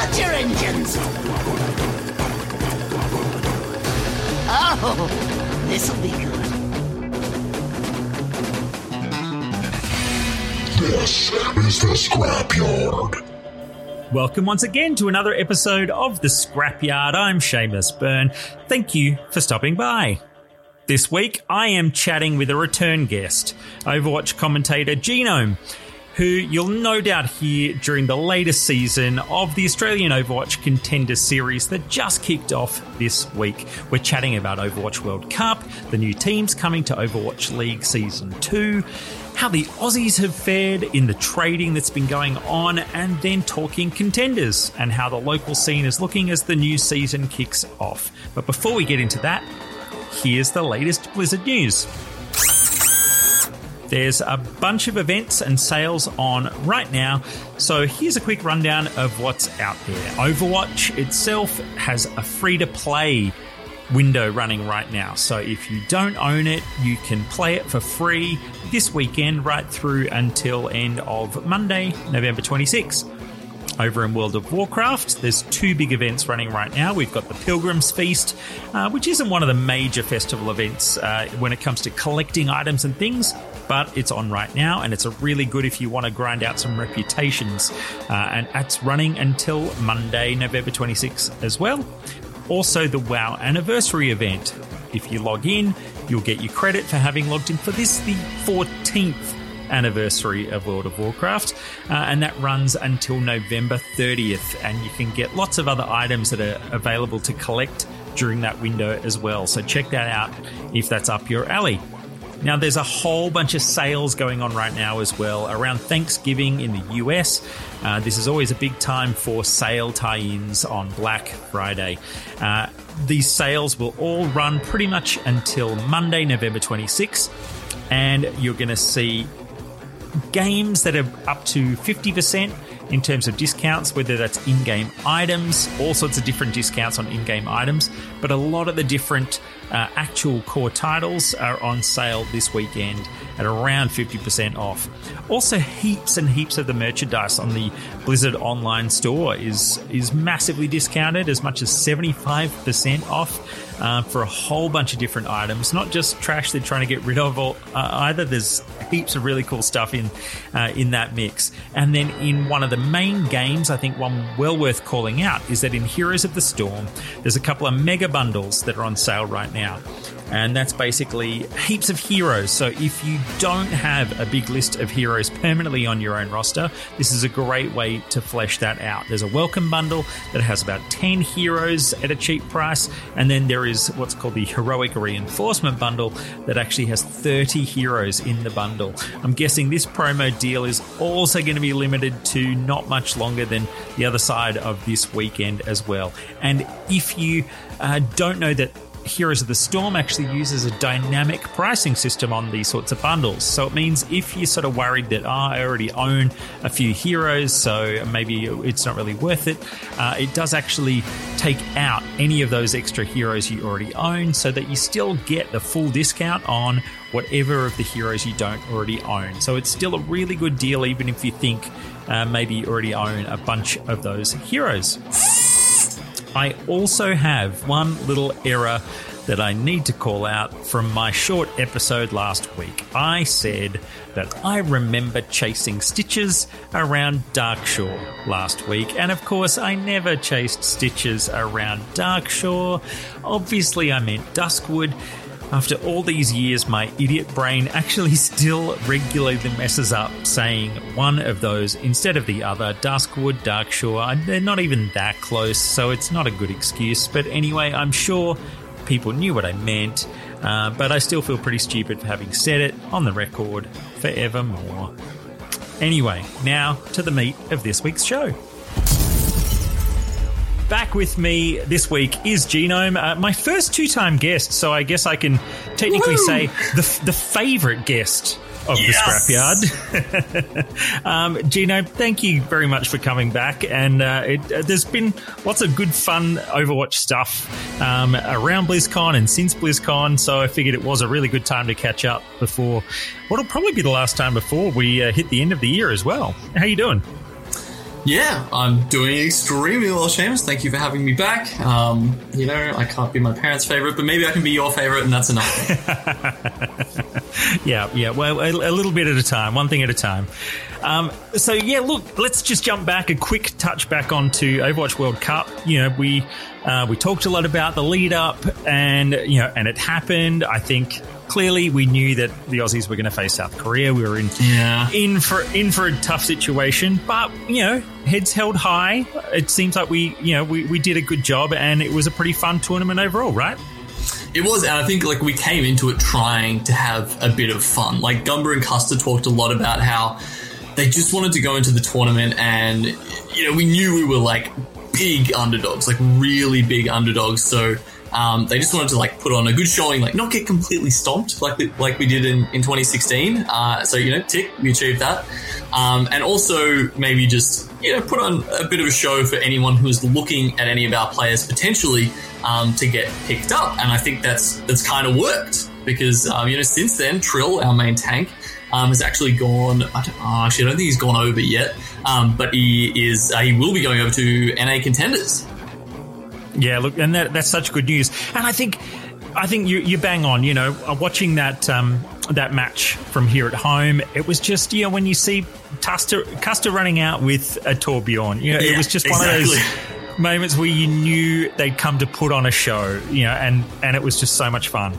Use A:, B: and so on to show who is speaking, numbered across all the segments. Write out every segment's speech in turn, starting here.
A: Start your engines! Oh, this'll be good.
B: This is the Scrapyard.
C: Welcome once again to another episode of The Scrapyard. I'm Seamus Byrne. Thank you for stopping by. This week, I am chatting with a return guest, Overwatch commentator Genome, who you'll no doubt hear during the latest season of the Australian Overwatch Contender Series that just kicked off this week. We're chatting about Overwatch World Cup, the new teams coming to Overwatch League Season 2, how the Aussies have fared in the trading that's been going on, and then talking contenders and how the local scene is looking as the new season kicks off. But before we get into that, here's the latest Blizzard news. There's a bunch of events and sales on right now, so here's a quick rundown of what's out there. Overwatch itself has a free to play window running right now. So if you don't own it, you can play it for free this weekend right through until end of Monday, November 26th. Over in World of Warcraft, there's two big events running right now. We've got the Pilgrim's Feast, uh, which isn't one of the major festival events uh, when it comes to collecting items and things, but it's on right now, and it's a really good if you want to grind out some reputations. Uh, and that's running until Monday, November 26th as well. Also, the WoW anniversary event. If you log in, you'll get your credit for having logged in for this, the 14th anniversary of World of Warcraft, uh, and that runs until November 30th. And you can get lots of other items that are available to collect during that window as well. So check that out if that's up your alley. Now, there's a whole bunch of sales going on right now as well around Thanksgiving in the US. Uh, this is always a big time for sale tie ins on Black Friday. Uh, these sales will all run pretty much until Monday, November 26th, and you're going to see games that are up to 50% in terms of discounts, whether that's in game items, all sorts of different discounts on in game items, but a lot of the different uh, actual core titles are on sale this weekend at around 50% off. Also, heaps and heaps of the merchandise on the Blizzard online store is, is massively discounted, as much as 75% off uh, for a whole bunch of different items. Not just trash they're trying to get rid of or, uh, either. There's heaps of really cool stuff in uh, in that mix. And then in one of the main games, I think one well worth calling out is that in Heroes of the Storm, there's a couple of mega bundles that are on sale right now. And that's basically heaps of heroes. So if you don't have a big list of heroes permanently on your own roster, this is a great way to flesh that out. There's a welcome bundle that has about 10 heroes at a cheap price, and then there is what's called the heroic reinforcement bundle that actually has 30 heroes in the bundle. I'm guessing this promo deal is also going to be limited to not much longer than the other side of this weekend as well. And if you uh, don't know that Heroes of the Storm actually uses a dynamic pricing system on these sorts of bundles. So it means if you're sort of worried that, oh, I already own a few heroes, so maybe it's not really worth it, uh, it does actually take out any of those extra heroes you already own so that you still get the full discount on whatever of the heroes you don't already own. So it's still a really good deal, even if you think uh, maybe you already own a bunch of those heroes. I also have one little error that I need to call out from my short episode last week. I said that I remember chasing Stitches around Darkshore last week, and of course, I never chased Stitches around Darkshore. Obviously, I meant Duskwood. After all these years, my idiot brain actually still regularly messes up saying one of those instead of the other. Duskwood, Darkshore, they're not even that close, so it's not a good excuse. But anyway, I'm sure people knew what I meant, uh, but I still feel pretty stupid for having said it on the record forevermore. Anyway, now to the meat of this week's show. Back with me this week is Genome, uh, my first two-time guest. So I guess I can technically Woo! say the the favorite guest of yes! the scrapyard. um, Genome, thank you very much for coming back. And uh, it, uh, there's been lots of good, fun Overwatch stuff um, around BlizzCon and since BlizzCon. So I figured it was a really good time to catch up before what'll probably be the last time before we uh, hit the end of the year as well. How you doing?
D: Yeah, I'm doing extremely well, Seamus. Thank you for having me back. Um, you know, I can't be my parents' favorite, but maybe I can be your favorite, and that's enough.
C: yeah, yeah. Well, a, a, little bit at a time, one thing at a time. Um, so yeah, look, let's just jump back a quick touch back onto Overwatch World Cup. You know, we uh, we talked a lot about the lead up, and you know, and it happened. I think clearly we knew that the Aussies were going to face South Korea. We were in
D: yeah.
C: in for in for a tough situation, but you know, heads held high. It seems like we you know we, we did a good job, and it was a pretty fun tournament overall, right?
D: It was, and I think like we came into it trying to have a bit of fun. Like Gumber and Custa talked a lot about how they just wanted to go into the tournament, and you know we knew we were like big underdogs, like really big underdogs. So um, they just wanted to like put on a good showing, like not get completely stomped like we, like we did in, in 2016. Uh, so you know, tick, we achieved that, um, and also maybe just you know put on a bit of a show for anyone who is looking at any of our players potentially um, to get picked up. And I think that's that's kind of worked because um, you know since then Trill, our main tank, um, has actually gone. I don't, oh, actually, I don't think he's gone over yet, um, but he is. Uh, he will be going over to NA contenders.
C: Yeah, look, and that, that's such good news. And I think, I think you you bang on. You know, uh, watching that um, that match from here at home, it was just you know when you see Custa Custa running out with a Torbjorn, you know, yeah, it was just exactly. one of those moments where you knew they'd come to put on a show, you know, and and it was just so much fun.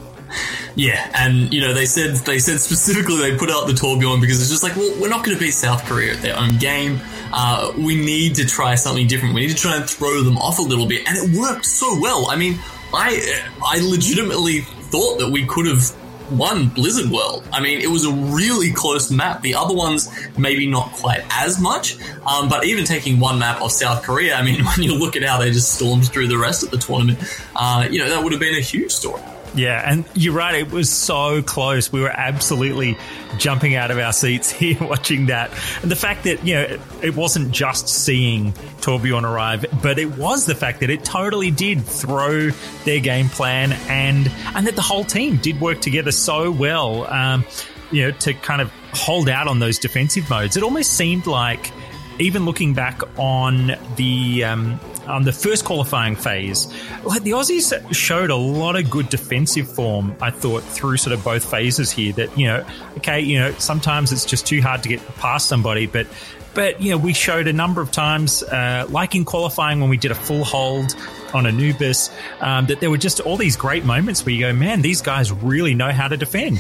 D: Yeah, and you know they said they said specifically they put out the Torbjorn because it's just like, well, we're not going to beat South Korea at their own game. Uh, we need to try something different. We need to try and throw them off a little bit, and it worked so well. I mean, I I legitimately thought that we could have won Blizzard World. I mean, it was a really close map. The other ones, maybe not quite as much, um, but even taking one map of South Korea, I mean, when you look at how they just stormed through the rest of the tournament, uh, you know, that would have been a huge story.
C: Yeah, and you're right. It was so close. We were absolutely jumping out of our seats here watching that. And the fact that, you know, it, wasn't just seeing Torbjorn arrive, but it was the fact that it totally did throw their game plan and, and that the whole team did work together so well, um, you know, to kind of hold out on those defensive modes. It almost seemed like, even looking back on the um, on the first qualifying phase, like the Aussies showed a lot of good defensive form, I thought, through sort of both phases here. That, you know, okay, you know, sometimes it's just too hard to get past somebody, but but you know, we showed a number of times, uh, like in qualifying when we did a full hold on Anubis, um, that there were just all these great moments where you go, man, these guys really know how to defend.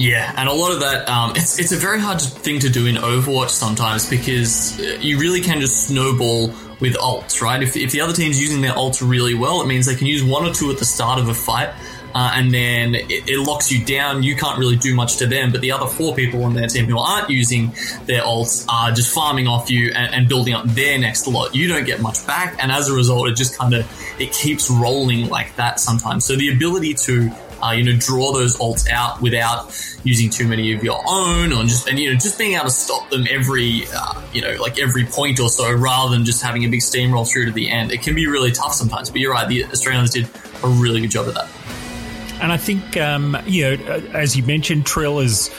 D: Yeah, and a lot of that, um, it's, it's a very hard thing to do in Overwatch sometimes because you really can just snowball with ults, right? If, if the other team's using their ults really well, it means they can use one or two at the start of a fight. Uh, and then it, it, locks you down. You can't really do much to them, but the other four people on their team who aren't using their ults are just farming off you and, and building up their next lot. You don't get much back, and as a result, it just kind of it keeps rolling like that sometimes. So the ability to uh, you know, draw those ults out without using too many of your own, or just and you know, just being able to stop them every, uh, you know, like every point or so, rather than just having a big steamroll through to the end. It can be really tough sometimes. But you're right, the Australians did a really good job of that.
C: And I think, um, you know, as you mentioned, Trill has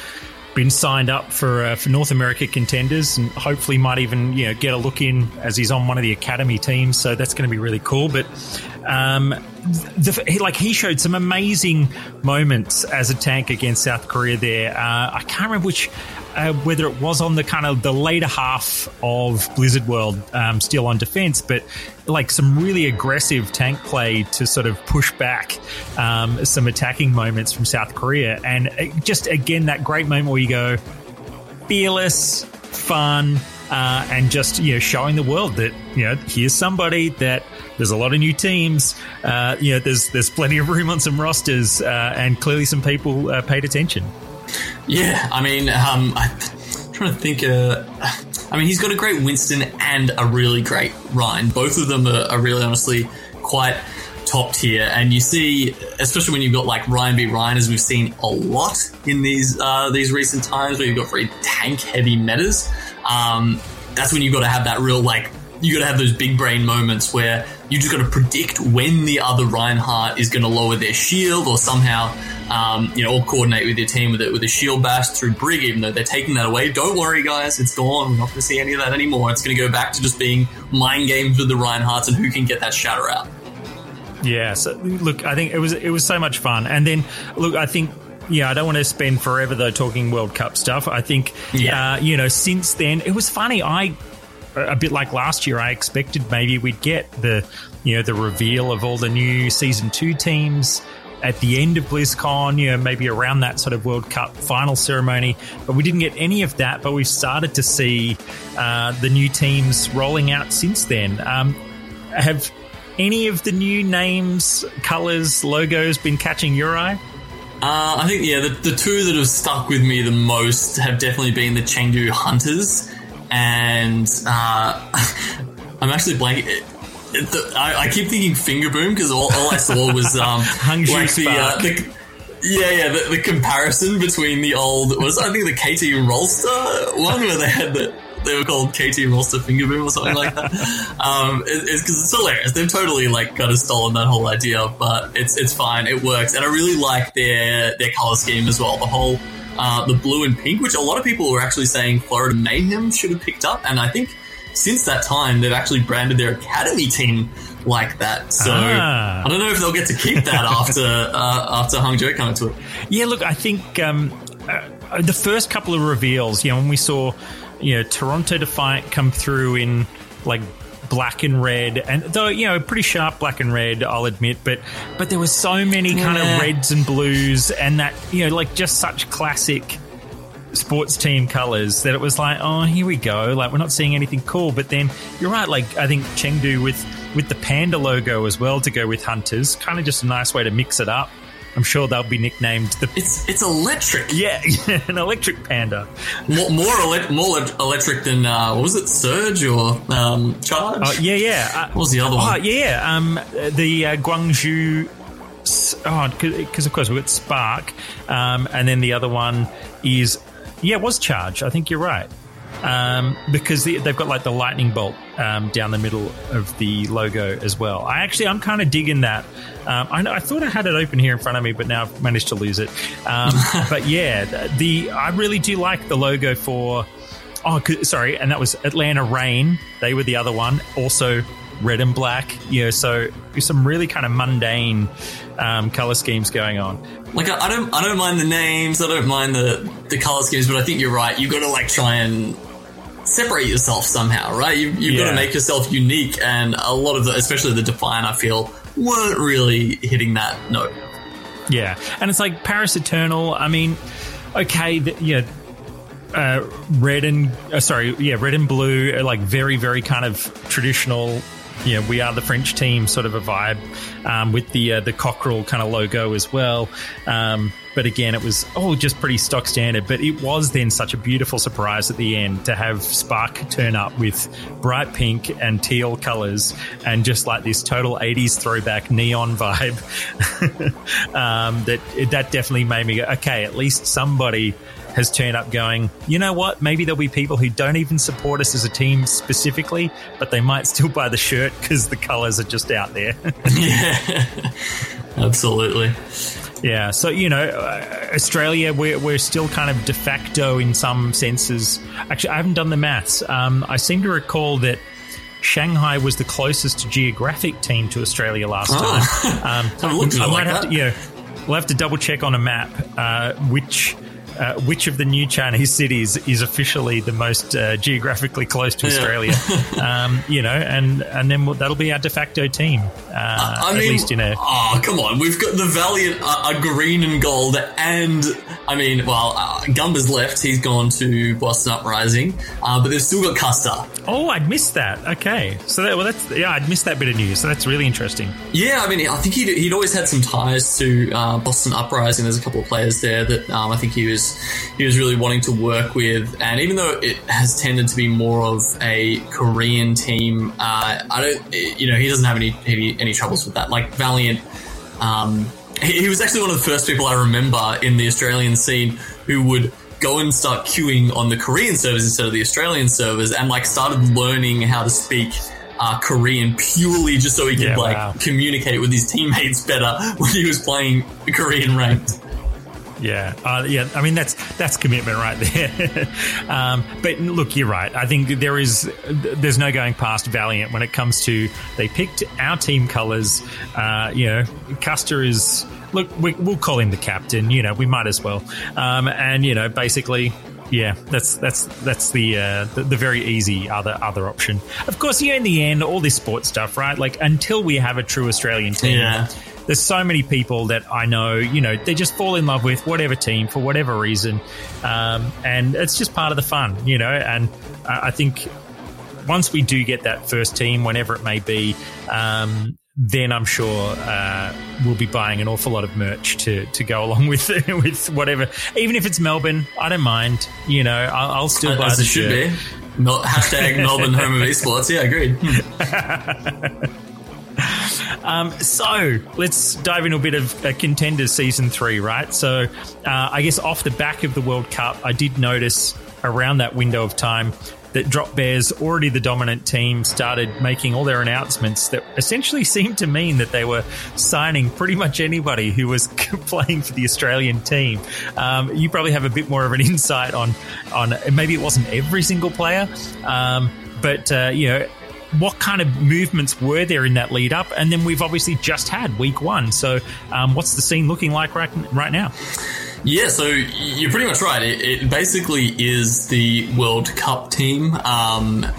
C: been signed up for uh, for North America contenders, and hopefully might even you know get a look in as he's on one of the academy teams. So that's going to be really cool. But um, the, like he showed some amazing moments as a tank against South Korea. There, uh, I can't remember which. Uh, whether it was on the kind of the later half of Blizzard World, um, still on defense, but like some really aggressive tank play to sort of push back um, some attacking moments from South Korea. And just again, that great moment where you go, fearless, fun, uh, and just you know showing the world that you know here's somebody that there's a lot of new teams. Uh, you know, there's there's plenty of room on some rosters, uh, and clearly some people uh, paid attention.
D: Yeah, I mean, um, I'm trying to think. Uh, I mean, he's got a great Winston and a really great Rein. Both of them are, are really honestly quite top tier. And you see, especially when you've got like Rein B. Rein, as we've seen a lot in these uh, these recent times, where you've got very tank heavy metas um, that's when you've got to have that real like you got to have those big brain moments where you just got to predict when the other Reinhardt is going to lower their shield or somehow um, you know, or coordinate with your team with a, with a shield bash through Brig, even though they're taking that away. Don't worry, guys, it's gone. We're not going to see any of that anymore. It's going to go back to just being mind games with the Reinhardts and who can get that shatter out.
C: Yeah. So look, I think it was it was so much fun, and then look, I think. Yeah, I don't want to spend forever though talking World Cup stuff. I think,
D: Yeah.
C: uh, you know, since then it was funny. I a bit like last year, I expected maybe we'd get the you know the reveal of all the new season two teams at the end of BlizzCon, you know, maybe around that sort of World Cup final ceremony. But we didn't get any of that. But we've started to see uh, the new teams rolling out since then. Um, have any of the new names, colors, logos been catching your eye?
D: Uh, I think yeah, the, the two that have stuck with me the most have definitely been the Chengdu Hunters, and uh, I'm actually blanking. It, it, the, I, I keep thinking Finger Boom because all, all I saw was um, like the, uh, the yeah yeah the, the comparison between the old was I think the KT Rolster one where they had the. They were called KT Rolster Finger Boom or something like that. Um, it, it's because it's hilarious. They've totally like kind of stolen that whole idea, but it's it's fine. It works, and I really like their their color scheme as well. The whole uh, the blue and pink, which a lot of people were actually saying Florida Mayhem should have picked up, and I think since that time they've actually branded their academy team like that. So
C: Ah.
D: I don't know if they'll get to keep that after uh, after Hangzhou come into it.
C: Yeah, look, I think um, uh, the first couple of reveals, you know, when we saw, you know, Toronto Defiant come through in like black and red, and though you know, pretty sharp black and red, I'll admit, but but there were so many kind
D: Yeah.
C: of reds and blues, and that you know, like just such classic sports team colors that it was like, oh, here we go. Like we're not seeing anything cool, but then you're right. Like I think Chengdu with with the panda logo as well to go with hunters, kind of just a nice way to mix it up. I'm sure they'll be nicknamed the
D: It's it's electric.
C: yeah, an electric panda.
D: More more, ele- more electric than uh, what was it, Surge or um, Charge?
C: Oh yeah, yeah. Uh,
D: What was the other
C: oh
D: one?
C: yeah, um, the uh, Guangzhou. Oh, because of course we've got Spark, um, and then the other one is yeah, it was Charge. I think you're right. Um, because the, they've got like the lightning bolt um, down the middle of the logo as well. I actually, I'm kind of digging that. Um, I, know, I thought I had it open here in front of me, but now I've managed to lose it. Um, but yeah, the I really do like the logo for. Oh, sorry, and that was Atlanta Rain. They were the other one. Also red and black. You know, so some really kind of mundane um, color schemes going on.
D: Like I, I don't I don't mind the names, I don't mind the the color schemes, but I think you're right. You've got to like try and separate yourself somehow, right? You, you've got to make yourself unique, and a lot of the, especially the Defiant, I feel weren't really hitting that note.
C: Yeah, and it's like Paris Eternal. I mean, okay, the, yeah, uh, red and uh, sorry, yeah, red and blue like very, very kind of traditional. You know, we are the French team, sort of a vibe um, with the uh, the cockerel kind of logo as well. Um, but again, it was all just pretty stock standard. But it was then such a beautiful surprise at the end to have Spark turn up with bright pink and teal colors and just like this total 80s throwback neon vibe. um, that that definitely made me go, okay, at least somebody has turned up going, you know what? Maybe there'll be people who don't even support us as a team specifically, but they might still buy the shirt because the colors are just out there.
D: yeah, absolutely.
C: Yeah, so you know, uh, Australia, we're we're still kind of de facto in some senses. Actually, I haven't done the maths. Um, I seem to recall that Shanghai was the closest geographic team to Australia last
D: Oh.
C: time. Um,
D: Haven't looked at
C: I might
D: like
C: have
D: that.
C: to, yeah, we'll have to double check on a map uh, which. Uh, which of the new Chinese cities is officially the most uh, geographically close to
D: Yeah.
C: Australia? um, you know, and and then we'll, that'll be our de facto team, uh,
D: I
C: at
D: mean,
C: least in a
D: oh come on, we've got the Valiant uh, a green and gold, and I mean, well, uh, Gumba's left; he's gone to Boston Uprising, uh, but they've still got Custa.
C: Oh, I'd missed that. Okay, so that, well, that's yeah, I'd missed that bit of news. So that's really interesting.
D: Yeah, I mean, I think he'd, he'd always had some ties to uh, Boston Uprising. There's a couple of players there that um, I think he was he was really wanting to work with. And even though it has tended to be more of a Korean team, uh, I don't, you know, he doesn't have any any, any troubles with that. Like Valiant, um, he, he was actually one of the first people I remember in the Australian scene who would go and start queuing on the Korean servers instead of the Australian servers, and like started learning how to speak. Uh, Korean purely just so he could
C: Yeah,
D: like
C: wow.
D: communicate with his teammates better when he was playing Korean ranked.
C: Yeah, uh, yeah. I mean, that's that's commitment right there. um, but look, you're right. I think there is there's no going past Valiant when it comes to they picked our team colors. Uh, you know, Custa is look. We, will call him the captain. You know, we might as well. Um, and you know, basically. Yeah, that's that's that's the, uh, the, the very easy other other option. Of course, yeah. In the end, all this sports stuff, right? Like until we have a true Australian team,
D: Yeah.
C: There's so many people that I know, you know, they just fall in love with whatever team for whatever reason. Um, and it's just part of the fun, you know. And I think once we do get that first team, whenever it may be, um, then I'm sure uh, we'll be buying an awful lot of merch to, to go along with with whatever. Even if it's Melbourne, I don't mind. You know, I'll, I'll still buy
D: As
C: the
D: it should
C: shirt.
D: be. Mel- hashtag Melbourne Home of Esports. Yeah, agreed.
C: Um, so let's dive into a bit of uh, contenders season three, right? So uh, I guess off the back of the World Cup, I did notice around that window of time that Drop Bears, already the dominant team, started making all their announcements that essentially seemed to mean that they were signing pretty much anybody who was playing for the Australian team. Um, you probably have a bit more of an insight on on maybe it wasn't every single player, um, but uh, you know what kind of movements were there in that lead up? And then we've obviously just had week one. So, um, what's the scene looking like right, right now?
D: Yeah, so you're pretty much right. It, it basically is the World Cup team. Um,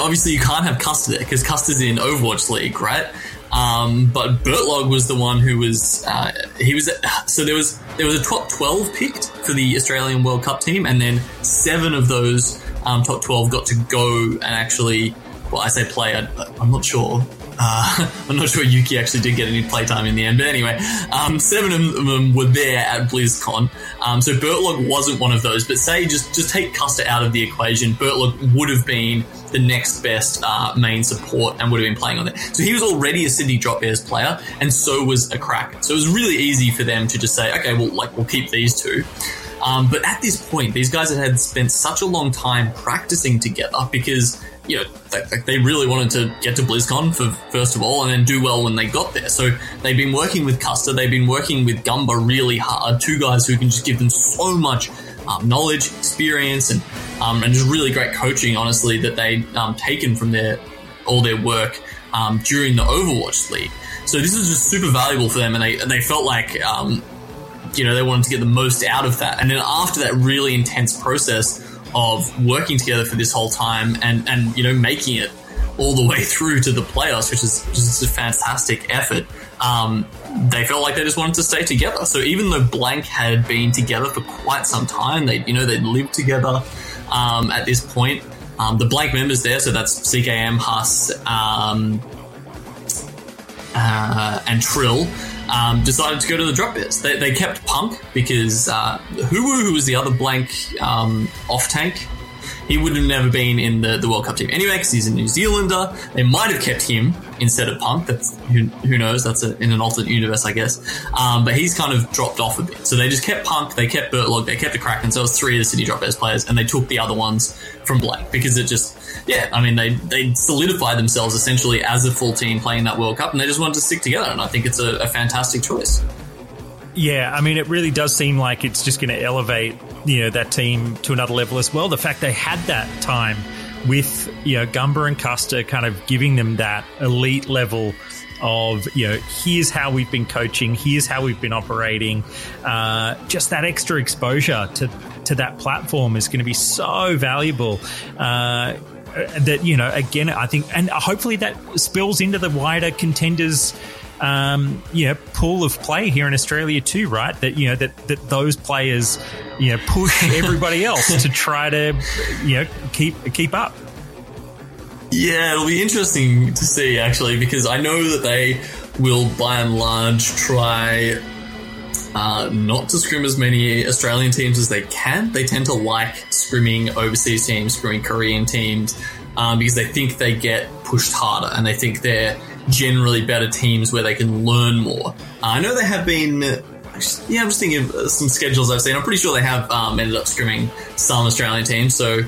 D: obviously, you can't have Custa because Custa's in Overwatch League, right? Um, but Bertlog was the one who was uh, he was so there was there was a top twelve picked for the Australian World Cup team, and then seven of those um, top twelve got to go and actually. Well, I say play. I, I'm not sure. Uh, I'm not sure Yuki actually did get any playtime in the end, but anyway, um, seven of them were there at BlizzCon. Um, so Bertlog wasn't one of those, but say just just take Custa out of the equation, Bertlog would have been the next best uh, main support and would have been playing on there. So he was already a Sydney Drop Bears player, and so was a Kraken. So it was really easy for them to just say, okay, well, like we'll keep these two. Um, but at this point, these guys had spent such a long time practicing together because you know they, they really wanted to get to BlizzCon for first of all, and then do well when they got there. So they've been working with Custa, they've been working with Gumba really hard. Two guys who can just give them so much um, knowledge, experience, and um, and just really great coaching. Honestly, that they um, taken from their all their work um, during the Overwatch League. So this is just super valuable for them, and they they felt like um, you know, they wanted to get the most out of that. And then after that really intense process of working together for this whole time and, and you know, making it all the way through to the playoffs, which is just a fantastic effort, um, they felt like they just wanted to stay together. So even though Blank had been together for quite some time, they, you know, they'd lived together um, at this point. Um, the Blank members there, so that's CKM, Huss, um, uh, and Trill, um, decided to go to the drop bears. They, they kept Punk because uh, Huwu, who was the other blank um, off tank, he would have never been in the, the World Cup team anyway because he's a New Zealander. They might have kept him instead of Punk. That's who, who knows. That's a, in an alternate universe, I guess. Um, but he's kind of dropped off a bit. So they just kept Punk, they kept Bertlog, they kept the Kraken. So it was three of the Sydney Drop players, and they took the other ones from Blank because it just yeah, I mean, they they solidified themselves essentially as a full team playing that World Cup, and they just wanted to stick together. And I think it's a, a fantastic choice.
C: Yeah, I mean, it really does seem like it's just going to elevate you know that team to another level as well. The fact they had that time with you know Gumber and Custa kind of giving them that elite level of you know here's how we've been coaching, here's how we've been operating. Uh, just that extra exposure to to that platform is going to be so valuable. Uh, that you know, again, I think, and hopefully that spills into the wider contenders. Um, you know, pool of play here in Australia too, right? That you know that that those players, you know, push everybody else to try to, you know, keep keep up.
D: Yeah, it'll be interesting to see actually because I know that they will, by and large, try uh, not to scrim as many Australian teams as they can. They tend to like scrimming overseas teams, scrimming Korean teams, um, because they think they get pushed harder and they think they're generally better teams where they can learn more. Uh, I know they have been. Yeah, I'm just thinking of some schedules I've seen. I'm pretty sure they have um, ended up scrimming some Australian teams, so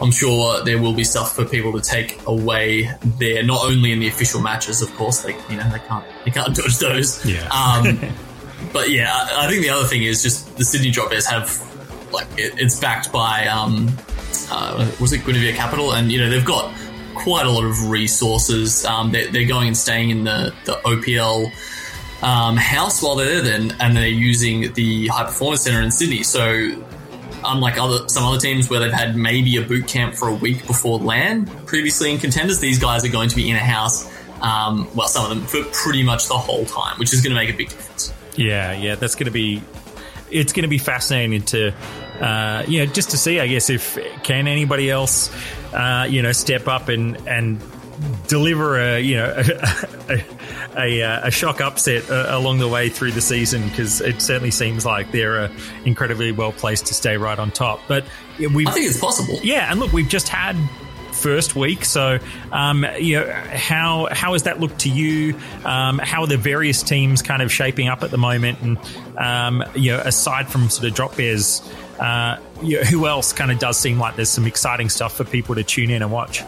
D: I'm sure there will be stuff for people to take away there. Not only in the official matches, of course, they you know they can't they can't dodge those.
C: Yeah.
D: Um, but yeah, I, think the other thing is just the Sydney Drop Bears have like it, it's backed by um, uh, was it Guinevere Capital, and you know they've got quite a lot of resources. Um, they're, they're going and staying in the the OPL um, house while they're there, then, and they're using the High Performance Center in Sydney. So, unlike other some other teams where they've had maybe a boot camp for a week before LAN previously in contenders, these guys are going to be in a house. Um, well, some of them for pretty much the whole time, which is going to make a big difference.
C: Yeah, yeah, that's going to be. It's going to be fascinating to, uh, you know, just to see, I guess, if can anybody else, uh, you know, step up and and deliver a you know a, a, a shock upset uh, along the way through the season because it certainly seems like they're uh, incredibly well placed to stay right on top. But we,
D: I think it's possible.
C: Yeah, and look, we've just had first week. So, um, you know, how how has that looked to you? Um, how are the various teams kind of shaping up at the moment? And um, you know, aside from sort of drop bears, uh, you know, who else kind of does seem like there's some exciting stuff for people to tune in and watch?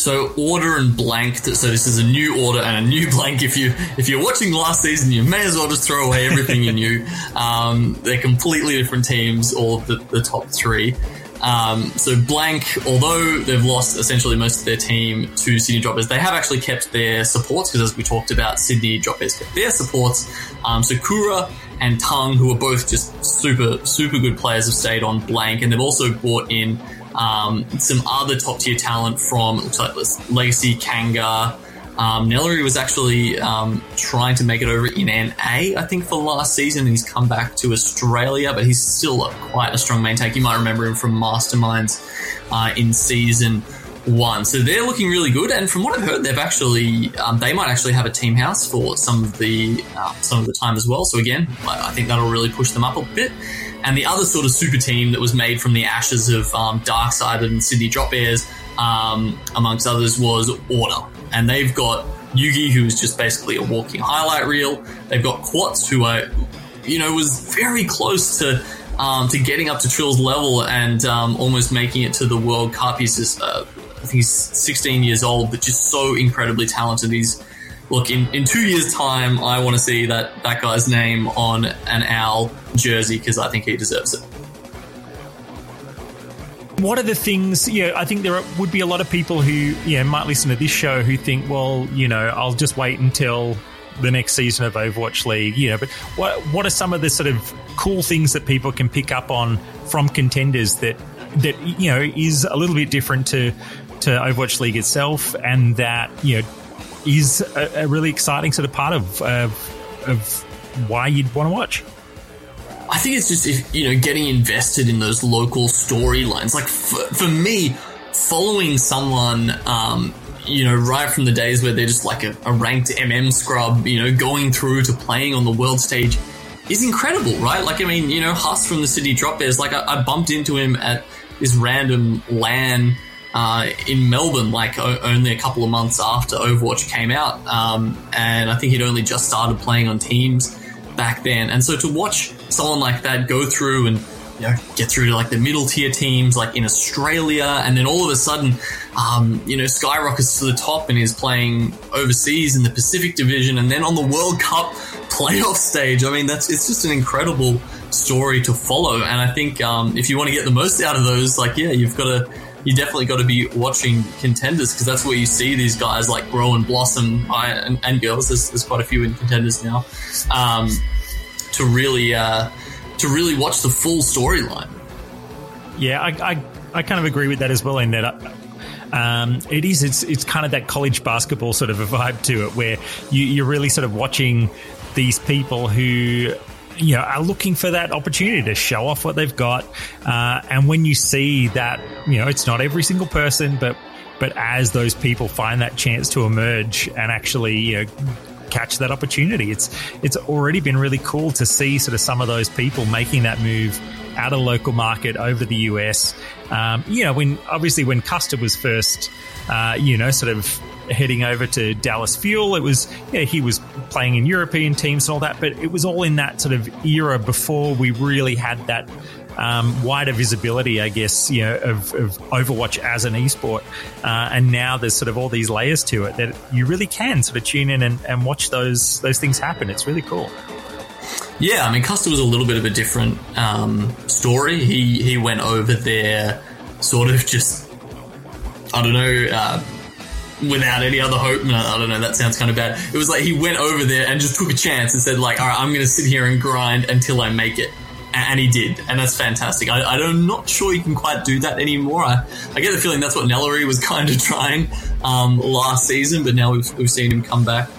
D: So order and blank. So this is a new order and a new blank. If you if you're watching last season, you may as well just throw away everything you knew. Um, they're completely different teams, all the, the top three. Um, so blank, although they've lost essentially most of their team to Sydney Droppers, they have actually kept their supports because as we talked about, Sydney Droppers kept their supports. Um, so Kura and Tung, who are both just super super good players, have stayed on blank, and they've also brought in um, some other top tier talent from looks like Legacy Kanga. Um, Nellery was actually um, trying to make it over in NA, I think, for last season. He's come back to Australia, but he's still quite a strong main tank. You might remember him from Masterminds uh, in season one. So they're looking really good. And from what I've heard, they've actually um, they might actually have a team house for some of the uh, some of the time as well. So again, I think that'll really push them up a bit. And the other sort of super team that was made from the ashes of um, Darkside and Sydney Drop Bears, um, amongst others, was Order. And they've got Yugi, who's just basically a walking highlight reel. They've got Quartz, who are, you know, was very close to um, to getting up to Trill's level and um, almost making it to the World Cup. He's just, uh, I think he's 16 years old, but just so incredibly talented. He's look in, in two years' time, I want to see that that guy's name on an owl jersey because I think he deserves it.
C: What are the things? Yeah, I think there are, would be a lot of people who yeah might listen to this show who think, well, you know, I'll just wait until the next season of Overwatch League. You know, but what what are some of the sort of cool things that people can pick up on from contenders that that you know is a little bit different to to Overwatch League itself, and that you know is a, a really exciting sort of part of of, of why you'd want to watch.
D: I think it's just you know getting invested in those local storylines. Like for, for me, following someone, um, you know, right from the days where they're just like a, a, ranked MM scrub, you know, going through to playing on the world stage is incredible, right? Like I mean, you know, Huss from the Sydney Drop Bears. Like I, I bumped into him at this random LAN. Uh, in Melbourne, like o- only a couple of months after Overwatch came out, um, and I think he'd only just started playing on Teams back then. And so to watch someone like that go through and you know, get through to like the middle tier teams like in Australia, and then all of a sudden, um, you know, skyrockets to the top and is playing overseas in the Pacific Division, and then on the World Cup playoff stage. I mean, that's it's just an incredible story to follow, and I think um, if you want to get the most out of those, like yeah, you've got to you definitely got to be watching contenders because that's where you see these guys like grow and blossom I, and, and, girls. There's, there's, quite a few in contenders now um, to really uh, to really watch the full storyline.
C: Yeah, I, I, I kind of agree with that as well. In that. Uh, um, it is. It's it's kind of that college basketball sort of a vibe to it, where you, you're really sort of watching these people who you know are looking for that opportunity to show off what they've got. Uh, and when you see that, you know, it's not every single person, but but as those people find that chance to emerge and actually you know, catch that opportunity, it's it's already been really cool to see sort of some of those people making that move out of local market over the US. Um, you know, when obviously when Custa was first, uh, you know, sort of heading over to Dallas Fuel. It was, yeah, he was playing in European teams and all that, but it was all in that sort of era before we really had that um, wider visibility, I guess, you know, of, of Overwatch as an esport. Uh, and now there's sort of all these layers to it that you really can sort of tune in and, and watch those those things happen. It's really cool.
D: Yeah, I mean, Custa was a little bit of a different um, story. He he went over there, sort of just, I don't know, uh, without any other hope. No, I don't know. That sounds kind of bad. It was like he went over there and just took a chance and said, like, all right, I'm going to sit here and grind until I make it. And he did, and that's fantastic. I, I'm not sure you can quite do that anymore. I, I get the feeling that's what Nellery was kind of trying um, last season, but now we've, we've seen him come back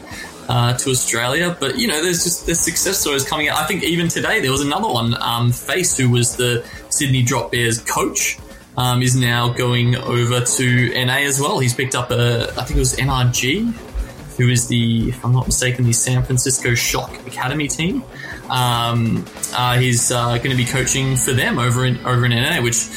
D: uh, to Australia. But you know, there's just there's success stories coming out. I think even today there was another one. Um, Face, who was the Sydney Drop Bears coach, um, is now going over to NA as well. He's picked up a, I think it was NRG, who is the, if I'm not mistaken, the San Francisco Shock Academy team. Um, uh, he's uh, going to be coaching for them over in over in NA, which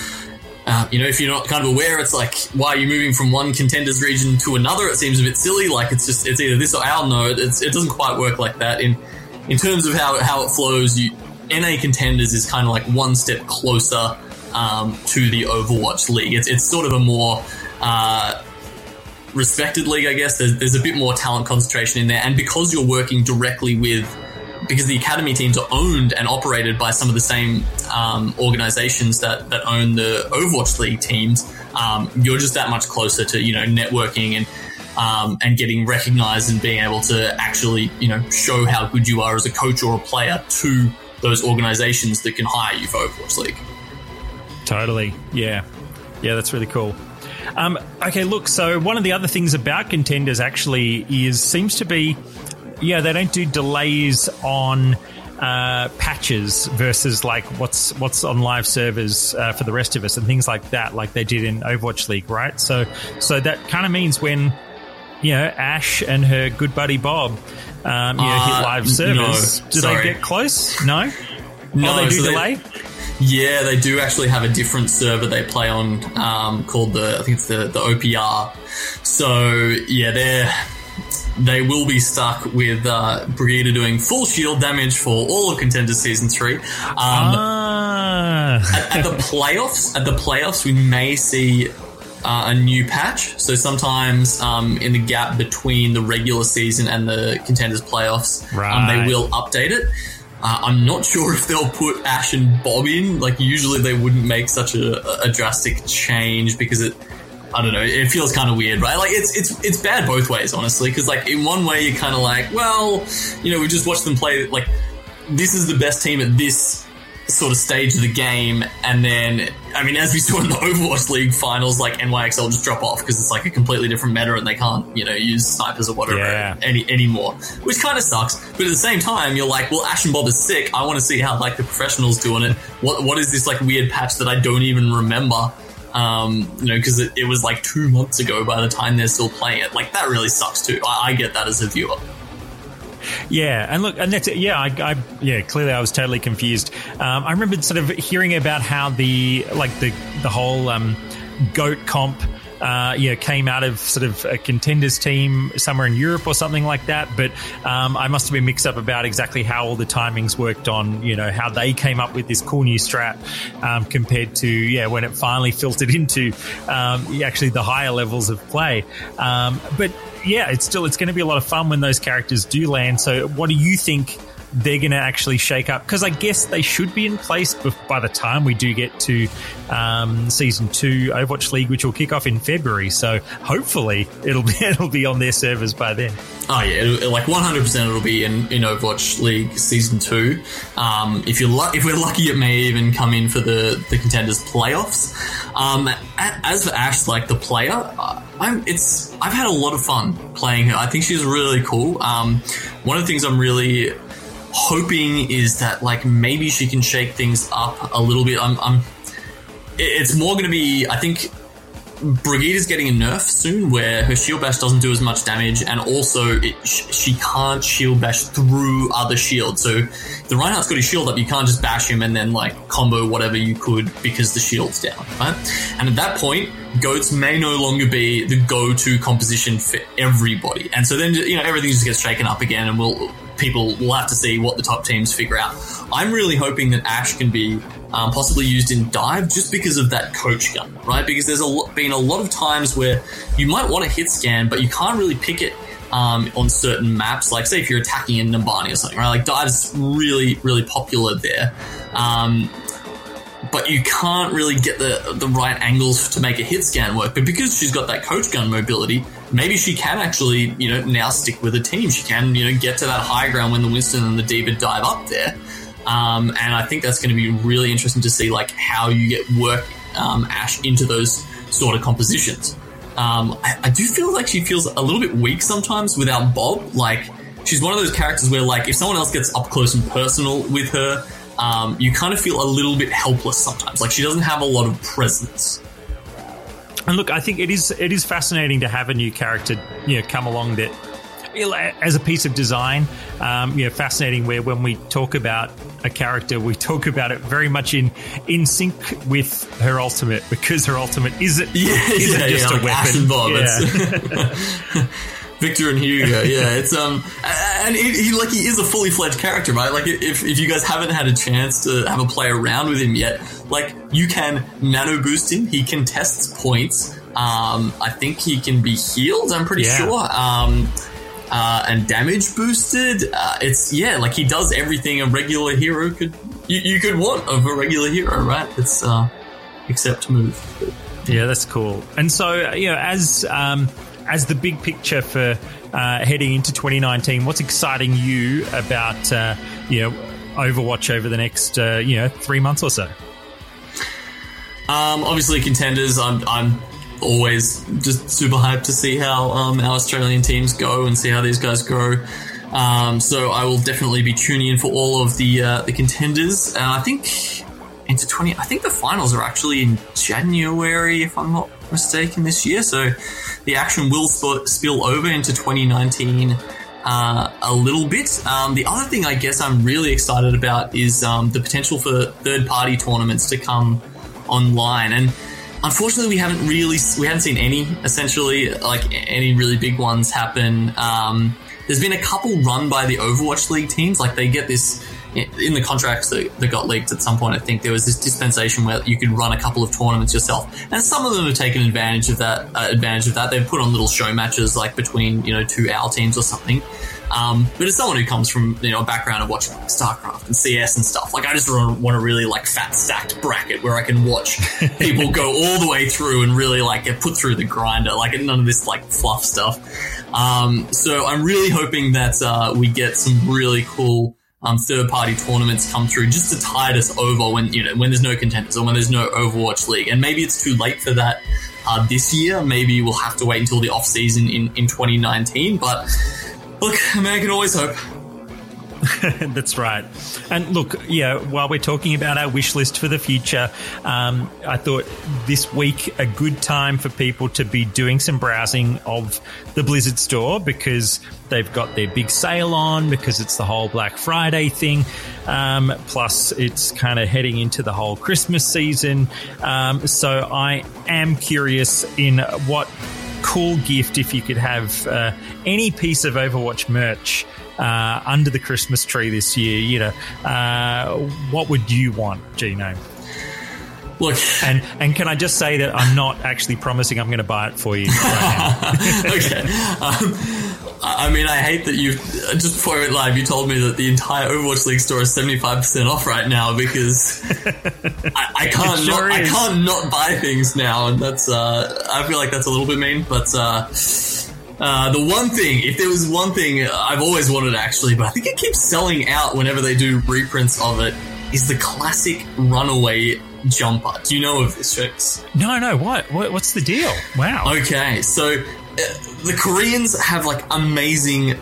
D: uh, you know, if you're not kind of aware, it's like, why are you moving from one contenders region to another? It seems a bit silly. Like it's just, it's either this or our no. it doesn't quite work like that. In in terms of how, how it flows, you, NA contenders is kind of like one step closer um, to the Overwatch League. It's, it's sort of a more uh, respected league, I guess. There's, there's a bit more talent concentration in there, and because you're working directly with because the academy teams are owned and operated by some of the same um, organizations that, that own the Overwatch League teams, um, you're just that much closer to you know networking and um, and getting recognized and being able to actually you know show how good you are as a coach or a player to those organizations that can hire you for Overwatch League.
C: Totally, yeah, yeah, that's really cool. Um, okay, look. So one of the other things about contenders actually is seems to be yeah, they don't do delays on uh, patches versus like what's what's on live servers uh, for the rest of us and things like that, like they did in Overwatch League, right? So, so that kind of means when you know Ashe and her good buddy Bob, um, you know, uh, hit live servers, no, do sorry. they get close? No,
D: no,
C: oh, they do
D: so
C: delay.
D: They, yeah, they do actually have a different server they play on um, called the I think it's the the OPR. So yeah, they're they will be stuck with uh, Brigitte doing full shield damage for all of Contenders Season 3. Um,
C: ah.
D: at, at, the playoffs, at the playoffs, we may see uh, a new patch. So sometimes um, in the gap between the regular season and the Contenders playoffs, right. um, they will update it. Uh, I'm not sure if they'll put Ashe and Bob in. Like usually they wouldn't make such a, a drastic change because it I don't know. It feels kind of weird, right? Like it's it's it's bad both ways, honestly. Because like in one way, you're kind of like, well, you know, we just watched them play. Like this is the best team at this sort of stage of the game, and then I mean, as we saw in the Overwatch League finals, like NYXL just drop off because it's like a completely different meta, and they can't you know use snipers or whatever yeah. any anymore, which kind of sucks. But at the same time, you're like, well, Ashe and Bob is sick. I want to see how like the professionals doing it. What what is this like weird patch that I don't even remember? Um, you know, because it, it, was like two months ago by the time they're still playing it. Like, that really sucks too. I, I get that as a viewer.
C: Yeah, and look, and that's it. Yeah, I, I, yeah, clearly I was totally confused. Um, I remember sort of hearing about how the like the the whole um, goat comp uh, you know, came out of sort of a contenders team somewhere in Europe or something like that. But um, I must have been mixed up about exactly how all the timings worked on, you know, how they came up with this cool new strap um, compared to, yeah, when it finally filtered into um, actually the higher levels of play. Um, but yeah, it's still, it's going to be a lot of fun when those characters do land. So what do you think? They're going to actually shake up because I guess they should be in place by the time we do get to um, season two Overwatch League, which will kick off in February. So hopefully it'll be it'll be on their servers by then.
D: Oh yeah, like one hundred percent it'll be in, in Overwatch League season two. Um, if you're lu- if we're lucky, it may even come in for the the contenders playoffs. Um, as for Ashe, like the player, I'm it's I've had a lot of fun playing her. I think she's really cool. Um, one of the things I'm really hoping is that like maybe she can shake things up a little bit. I'm, I'm it's more going to be, I think. Brigitte is getting a nerf soon where her shield bash doesn't do as much damage and also it, she can't shield bash through other shields. So the Reinhardt's got his shield up, you can't just bash him and then like combo whatever you could because the shield's down, right? And at that point, goats may no longer be the go-to composition for everybody. And so then, you know, everything just gets shaken up again and we'll, people will have to see what the top teams figure out. I'm really hoping that Ashe can be um, possibly used in dive just because of that coach gun, right? Because there's a been a lot of times where you might want to hit scan, but you can't really pick it um, on certain maps. Like, say if you're attacking in Numbani or something, right? Like, dive's really, really popular there. Um, but you can't really get the the right angles to make a hit scan work. But because she's got that coach gun mobility, maybe she can actually, you know, now stick with a team. She can, you know, get to that high ground when the Winston and the D.Va dive up there. Um, and I think that's going to be really interesting to see, like how you get work um, Ashe into those sort of compositions. Um, I, I do feel like she feels a little bit weak sometimes without Bob. Like she's one of those characters where, like, if someone else gets up close and personal with her, um, you kind of feel a little bit helpless sometimes. Like she doesn't have a lot of presence.
C: And look, I think it is it is fascinating to have a new character, you know, come along that as a piece of design, um, you know, fascinating. Where when we talk about a character, we talk about it very much in in sync with her ultimate because her ultimate isn't
D: yeah,
C: isn't
D: yeah,
C: just
D: yeah,
C: a
D: like
C: weapon.
D: Victor and Hugo, yeah, it's um, and he, he, like he is a fully fledged character, right? Like if if you guys haven't had a chance to have a play around with him yet, like you can nano boost him. He contests points. Um, I think he can be healed. I'm pretty
C: Yeah.
D: sure. Um, uh, and damage boosted. Uh, it's yeah, like he does everything a regular hero could you, you could want of a regular hero, right? It's uh, except move.
C: Yeah, that's cool. And so, you know, as um, as the big picture for uh, heading into 2019, what's exciting you about uh, you know Overwatch over the next uh, you know three months or so?
D: Um, obviously, contenders. I'm, I'm always just super hyped to see how um, our Australian teams go and see how these guys grow. Um, so I will definitely be tuning in for all of the uh, the contenders. And I think into twenty. I think the finals are actually in January, if I'm not mistaken, this year. So the action will sp- spill over into 2019 uh, a little bit. Um, the other thing I guess I'm really excited about is um, the potential for third party tournaments to come online and. Unfortunately, we haven't really we haven't seen any essentially like any really big ones happen. Um, there's been a couple run by the Overwatch League teams. Like they get this in the contracts that, that got leaked at some point. I think there was this dispensation where you could run a couple of tournaments yourself, and some of them have taken advantage of that. Uh, advantage of that, they've put on little show matches like between you know two OWL teams or something. Um, but as someone who comes from you know a background of watching like StarCraft and CS and stuff, like I just want a really like fat stacked bracket where I can watch people go all the way through and really like get put through the grinder, like none of this like fluff stuff. Um, so I'm really hoping that uh, we get some really cool um, third party tournaments come through just to tide us over when you know when there's no contenders or when there's no Overwatch League, and maybe it's too late for that uh, this year. Maybe we'll have to wait until the off season in in 2019, but. Look, a man can always hope.
C: That's right. And look, yeah, while we're talking about our wish list for the future, um, I thought this week a good time for people to be doing some browsing of the Blizzard store because they've got their big sale on, because it's the whole Black Friday thing. Um, plus, it's kind of heading into the whole Christmas season. Um, so I am curious in what cool gift if you could have uh, any piece of Overwatch merch uh, under the Christmas tree this year. You know, uh, what would you want, Gino?
D: Look,
C: and and can I just say that I'm not actually promising I'm going to buy it for you. Right
D: okay. Um, I mean, I hate that you just before went live, you told me that the entire Overwatch League store is seventy five percent off right now because I, I can't
C: sure
D: not, I can't not buy things now, and that's uh, I feel like that's a little bit mean, but. Uh, uh, the one thing, if there was one thing I've always wanted actually, but I think it keeps selling out whenever they do reprints of it, is the classic Runaway jumper. Do you know of this, Trix?
C: no, no. What? what? What's the deal? Wow.
D: Okay, so uh, the Koreans have like amazing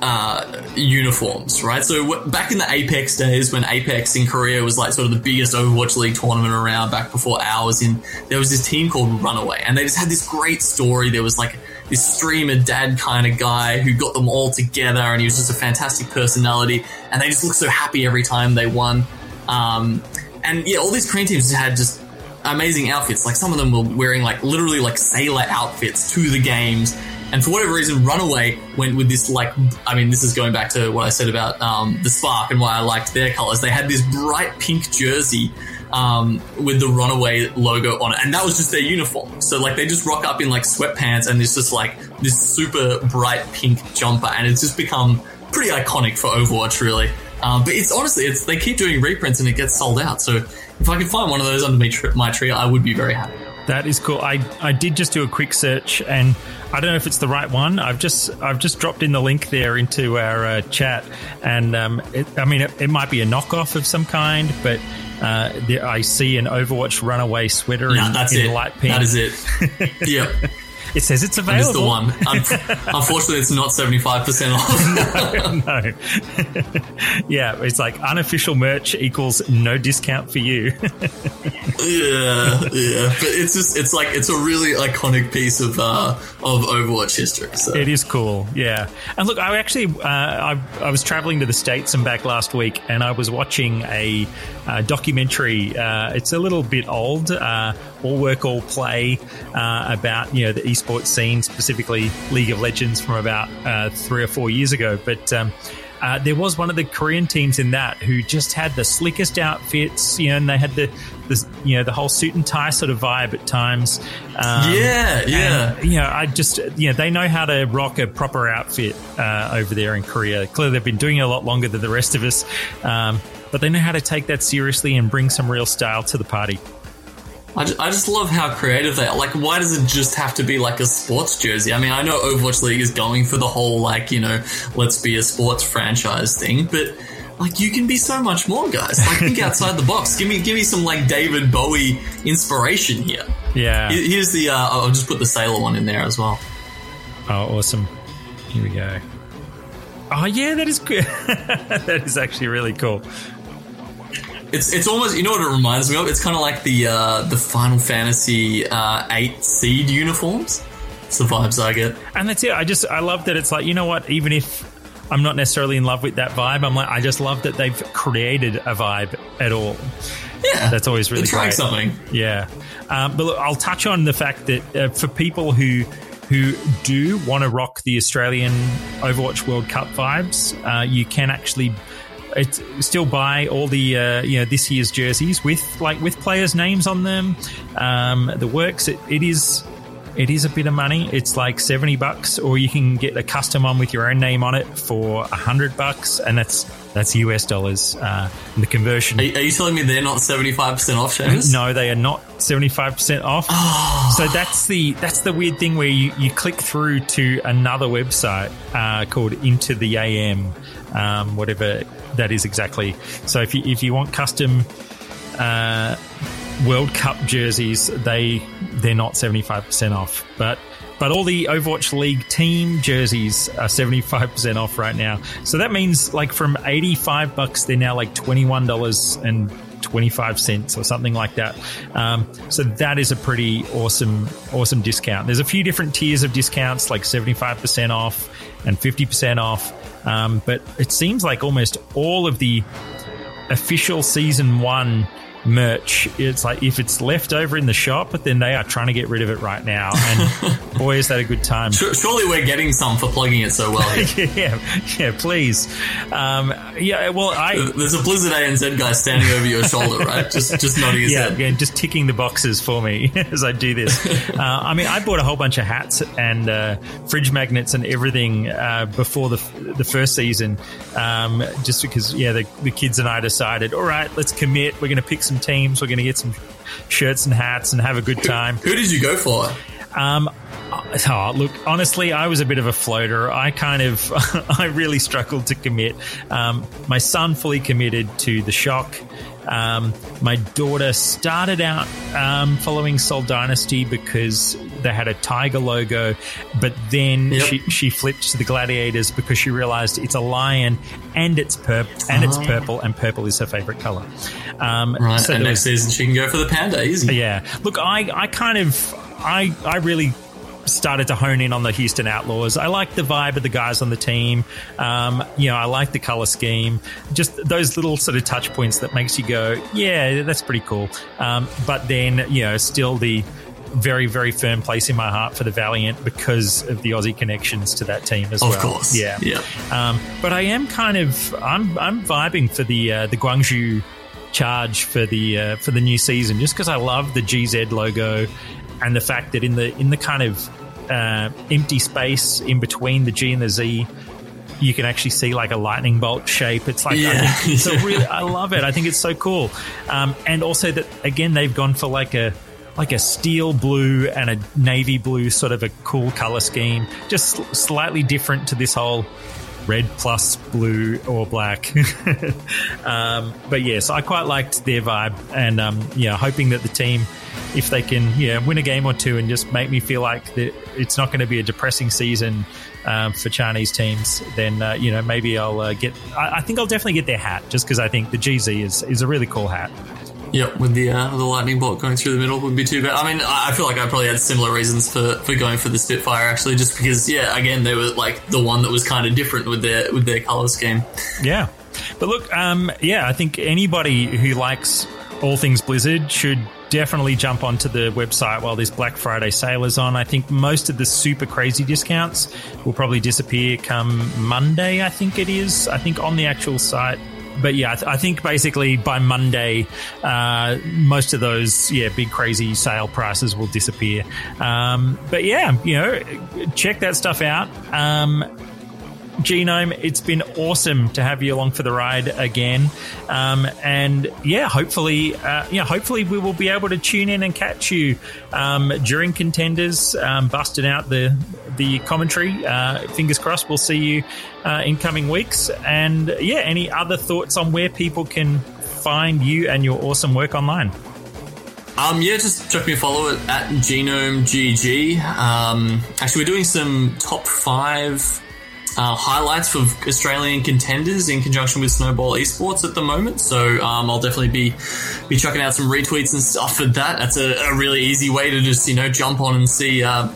D: uh, uniforms, right? So w- back in the Apex days, when Apex in Korea was like sort of the biggest Overwatch League tournament around, back before ours, in there was this team called Runaway, and they just had this great story. There was like this streamer dad kind of guy who got them all together, and he was just a fantastic personality, and they just looked so happy every time they won. Um, and yeah, all these Korean teams had just amazing outfits. Like some of them were wearing like literally like sailor outfits to the games. And for whatever reason, Runaway went with this like I mean, this is going back to what I said about um, the Spark and why I liked their colors. They had this bright pink jersey um, with the Runaway logo on it, and that was just their uniform. So like they just rock up in like sweatpants and it's just like this super bright pink jumper, and it's just become pretty iconic for Overwatch, really. Um, but it's honestly, it's they keep doing reprints and it gets sold out. So if I can find one of those under my, my tree, I would be very happy.
C: That is cool. I, I did just do a quick search, and I don't know if it's the right one. I've just I've just dropped in the link there into our uh, chat, and um, it, I mean it, it, might be a knockoff of some kind, but uh, the, I see an Overwatch runaway sweater
D: no,
C: in,
D: that's
C: in light pink.
D: That is it. yep.
C: It says it's available.
D: It's the one. Unfortunately, it's not 75% off.
C: no. no. yeah, it's like unofficial merch equals no discount for you.
D: yeah, yeah. But it's just, it's like, it's a really iconic piece of, uh, of Overwatch history. So.
C: It is cool, yeah. And look, I actually, uh, I, I was traveling to the States and back last week, and I was watching a, a documentary. Uh, it's a little bit old, uh, all work, all play, uh, about, you know, the esports scene, specifically League of Legends from about uh, three or four years ago. But um, uh, there was one of the Korean teams in that who just had the slickest outfits, you know, and they had the, the you know, the whole suit and tie sort of vibe at times.
D: Um, yeah, yeah.
C: And, you know, I just, you know, they know how to rock a proper outfit uh, over there in Korea. Clearly, they've been doing it a lot longer than the rest of us, um, but they know how to take that seriously and bring some real style to the party.
D: I just, I just love how creative they are. Like, why does it just have to be like a sports jersey? I mean, I know Overwatch League is going for the whole, like, you know, let's be a sports franchise thing, but like you can be so much more, guys. Like, think outside the box. Give me, give me some like David Bowie inspiration here.
C: Yeah.
D: Here's the. Uh, I'll just put the sailor one in there as well.
C: Oh, awesome! Here we go. Oh yeah, that is good. that is actually really cool.
D: It's it's almost you know what it reminds me of. It's kind of like the uh, the Final Fantasy uh, eight seed uniforms. It's the vibes I get,
C: and that's it. I just I love that it's like you know what, even if I'm not necessarily in love with that vibe, I'm like I just love that they've created a vibe at all.
D: Yeah,
C: that's always really great.
D: something.
C: Yeah, um, but look, I'll touch on the fact that uh, for people who who do want to rock the Australian Overwatch World Cup vibes, uh, you can actually it's still buy all the uh, you know this year's jerseys with like with players' names on them. Um, the works it, it is it is a bit of money. It's like seventy bucks, or you can get a custom one with your own name on it for hundred bucks, and that's that's US dollars. Uh, the conversion.
D: Are, are, you telling me they're not seventy five percent off, Seamus?
C: No, they are not seventy five percent off.
D: Oh.
C: So that's the that's the weird thing where you, you click through to another website uh, called Into the AM, um, whatever that is exactly. So if you if you want custom uh, World Cup jerseys, they they're not seventy five percent off, but. But all the Overwatch League team jerseys are 75% off right now. So that means like from 85 bucks, they're now like $21 and 25 cents or something like that. Um, so that is a pretty awesome, awesome discount. There's a few different tiers of discounts, like 75% off and 50% off. Um, but it seems like almost all of the official season one merch. It's like if it's left over in the shop, then they are trying to get rid of it right now. And boy, is that a good time.
D: Surely we're getting some for plugging it so well.
C: yeah, yeah, please. Um, yeah, well, I
D: there's a Blizzard ANZ guy standing over your shoulder, right? Just just nodding his
C: yeah,
D: head.
C: Yeah, just ticking the boxes for me as I do this. uh, I mean, I bought a whole bunch of hats and uh, fridge magnets and everything uh, before the the first season, um, just because yeah, the, the kids and I decided, all right, let's commit. We're going to pick some teams. We're going to get some shirts and hats and have a good time.
D: Who, who did you go for?
C: Um, oh, look, honestly, I was a bit of a floater. I kind of, I really struggled to commit. Um, my son fully committed to the shock. Um, my daughter started out um, following Seoul Dynasty because they had a tiger logo, but then
D: Yep.
C: she, she flipped to the gladiators because she realized it's a lion and it's purple and it's
D: Oh.
C: purple and purple is her favorite color. Um,
D: Right,
C: so
D: and next
C: was-
D: season she can go for the panda. Easy.
C: yeah. Look, I, I kind of, I, I really started to hone in on the Houston Outlaws. I like the vibe of the guys on the team. Um, you know, I like the color scheme. Just those little sort of touch points that makes you go, yeah, that's pretty cool. Um, but then, you know, still the very, very firm place in my heart for the Valiant because of the Aussie connections to that team as
D: Of
C: well.
D: Of course.
C: Yeah.
D: Yeah.
C: Um, but I am kind of I'm I'm vibing for the uh, the Guangzhou charge for the uh, for the new season, just because I love the GZ logo and the fact that in the in the kind of uh, empty space in between the G and the Z, you can actually see like a lightning bolt shape. It's like
D: Yeah.
C: I think it's a really I love it. I think it's so cool, um, and also that again they've gone for like a like a steel blue and a navy blue sort of a cool color scheme, just slightly different to this whole red plus blue or black. um, but yes, I quite liked their vibe, and um, yeah, hoping that the team, if they can, yeah, win a game or two and just make me feel like that it's not going to be a depressing season um, for Chinese teams, then uh, you know maybe I'll uh, get. I, I think I'll definitely get their hat just because I think the GZ is is a really cool hat.
D: Yep, with the uh, the lightning bolt going through the middle wouldn't be too bad. I mean, I feel like I probably had similar reasons for, for going for the Spitfire actually, just because yeah, again they were like the one that was kind of different with their with their color scheme.
C: Yeah. But look, um, yeah, I think anybody who likes all things Blizzard should definitely jump onto the website while this Black Friday sale is on. I think most of the super crazy discounts will probably disappear come Monday, I think it is. I think on the actual site. But yeah, I, th- I think basically by Monday, uh, most of those yeah big crazy sale prices will disappear. Um, but yeah, you know, check that stuff out. Um, Genome, it's been awesome to have you along for the ride again, um, and yeah, hopefully, uh, yeah, hopefully we will be able to tune in and catch you um, during contenders, um, busting out the the commentary. Uh, fingers crossed, we'll see you uh, in coming weeks, and yeah, any other thoughts on where people can find you and your awesome work online?
D: Um, yeah, just drop me a follow at, at Genome GG. Um, actually, we're doing some top five uh, highlights for Australian contenders in conjunction with Snowball Esports at the moment. So um, I'll definitely be be chucking out some retweets and stuff for that. That's a, a really easy way to just you know jump on and see uh,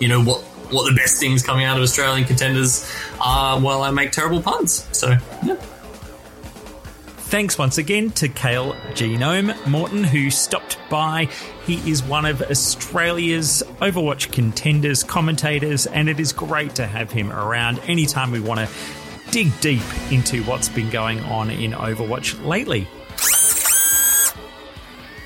D: you know what what the best things coming out of Australian contenders are while I make terrible puns. So yeah.
C: Thanks once again to Kale Genome Morton, who stopped by. He is one of Australia's Overwatch contenders, commentators, and it is great to have him around anytime we want to dig deep into what's been going on in Overwatch lately.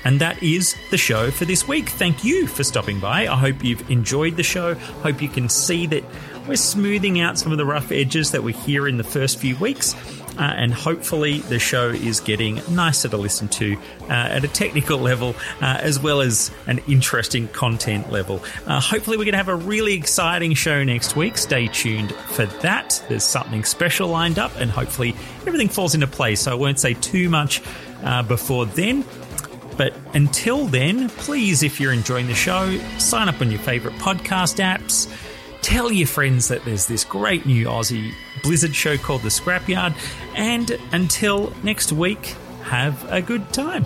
C: And that is the show for this week. Thank you for stopping by. I hope you've enjoyed the show. Hope you can see that we're smoothing out some of the rough edges that were here in the first few weeks. Uh, and hopefully, the show is getting nicer to listen to uh, at a technical level uh, as well as an interesting content level. Uh, hopefully, we're going to have a really exciting show next week. Stay tuned for that. There's something special lined up, and hopefully, everything falls into place. So, I won't say too much uh, before then. But until then, please, if you're enjoying the show, sign up on your favorite podcast apps. Tell your friends that there's this great new Aussie Blizzard show called The Scrapyard. And until next week, have a good time.